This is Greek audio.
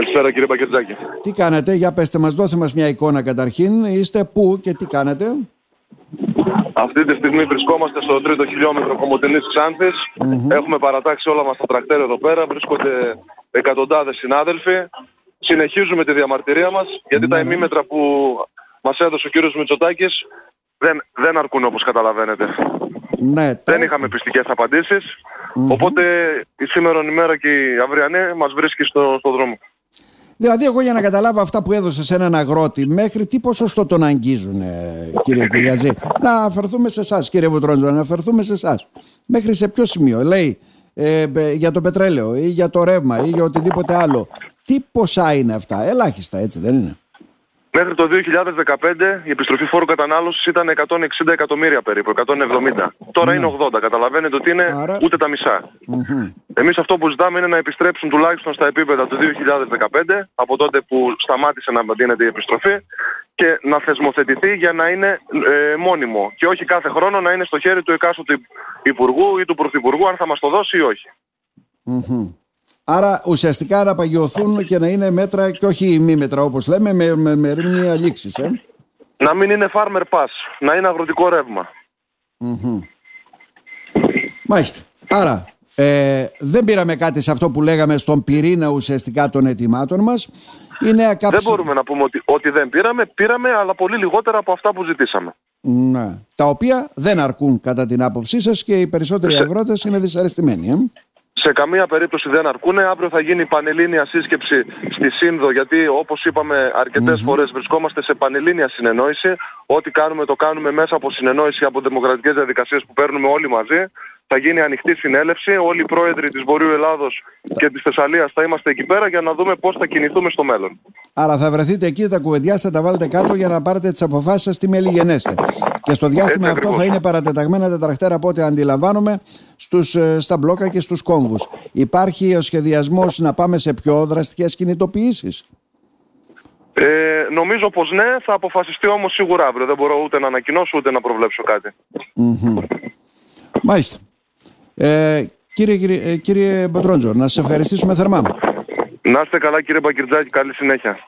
Καλησπέρα κύριε Μπακερτζάκη. Τι κάνετε, για πέστε μας, δώστε μας μια εικόνα καταρχήν. Είστε πού και τι κάνετε; Αυτή τη στιγμή βρισκόμαστε στο τρίτο χιλιόμετρο Κομωτινής Ξάνθης. Έχουμε παρατάξει όλα μας τα τρακτέρ εδώ πέρα. Βρίσκονται εκατοντάδες συνάδελφοι. Συνεχίζουμε τη διαμαρτυρία μας γιατί τα ημίμετρα που μας έδωσε ο κύριος Μητσοτάκης δεν, δεν αρκούν όπως καταλαβαίνετε. Ναι, τε- Δεν είχαμε πιστικές απαντήσεις. Οπότε η σήμερα ημέρα και η αυριανή μας βρίσκει στο, στο δρόμο. Δηλαδή, εγώ για να καταλάβω αυτά που έδωσε σε έναν αγρότη, μέχρι τι ποσοστό τον αγγίζουν, ε, κύριε Κυριαζή; να αφαιρθούμε σε εσάς, κύριε Βουτρόντζο, να αφαιρθούμε σε εσάς. Μέχρι σε ποιο σημείο, λέει, ε, ε, για το πετρέλαιο ή για το ρεύμα ή για οτιδήποτε άλλο. Τι ποσά είναι αυτά, ελάχιστα έτσι δεν είναι; Μέχρι το 2015 η επιστροφή φόρου κατανάλωσης ήταν 160 εκατομμύρια περίπου, 170. Τώρα είναι 80. Καταλαβαίνετε ότι είναι Άρα- ούτε τα μισά. Εμείς αυτό που ζητάμε είναι να επιστρέψουν τουλάχιστον στα επίπεδα του 2015, από τότε που σταμάτησε να δίνεται η επιστροφή, και να θεσμοθετηθεί για να είναι ε, μόνιμο. Και όχι κάθε χρόνο να είναι στο χέρι του εκάστοτε υπουργού ή του πρωθυπουργού αν θα μας το δώσει ή όχι. Μμμ. Άρα ουσιαστικά να παγιωθούν και να είναι μέτρα και όχι ημίμετρα όπως λέμε με, με, με ρήμνια λήξης. Ε. Να μην είναι farmer pass, να είναι αγροτικό ρεύμα. Μάλιστα. Άρα ε, δεν πήραμε κάτι σε αυτό που λέγαμε στον πυρήνα ουσιαστικά των ετοιμάτων μας. Η νέα Δεν κάψη... μπορούμε να πούμε ότι, ότι δεν πήραμε, πήραμε αλλά πολύ λιγότερα από αυτά που ζητήσαμε. Ναι. Τα οποία δεν αρκούν κατά την άποψή σας και οι περισσότεροι αγρότες είναι δυσαρεστημένοι. Ε. Σε καμία περίπτωση δεν αρκούνε. Αύριο θα γίνει πανελλήνια σύσκεψη στη Σύνδο γιατί όπως είπαμε αρκετές φορές βρισκόμαστε σε πανελλήνια συνεννόηση. Ό,τι κάνουμε το κάνουμε μέσα από συνεννόηση από δημοκρατικές διαδικασίες που παίρνουμε όλοι μαζί. Θα γίνει ανοιχτή συνέλευση. Όλοι οι πρόεδροι της Βορείου Ελλάδος και της Θεσσαλίας θα είμαστε εκεί πέρα για να δούμε πώς θα κινηθούμε στο μέλλον. Άρα θα βρεθείτε εκεί, τα κουβεντιάστε, τα βάλετε κάτω για να πάρετε τις αποφάσεις σας τι μελιγενέστε. Και στο διάστημα Έτσι αυτό θα ακριβώς. είναι παρατεταγμένα τα τρακτέρα από ό,τι αντιλαμβάνομαι στους, ε, στα μπλόκα και στους κόμβους. Υπάρχει ο σχεδιασμός να πάμε σε πιο δραστικές κινητοποιήσεις; Ε, νομίζω πως ναι, θα αποφασιστεί όμως σίγουρα αύριο. Δεν μπορώ ούτε να ανακοινώσω ούτε να προβλέψω κάτι. Μάλιστα. Ε, κύριε, κύριε, ε, κύριε Μποτρόντζο, να σας ευχαριστήσουμε θερμά. Να είστε καλά κύριε Μπακυρτζάκη, καλή συνέχεια.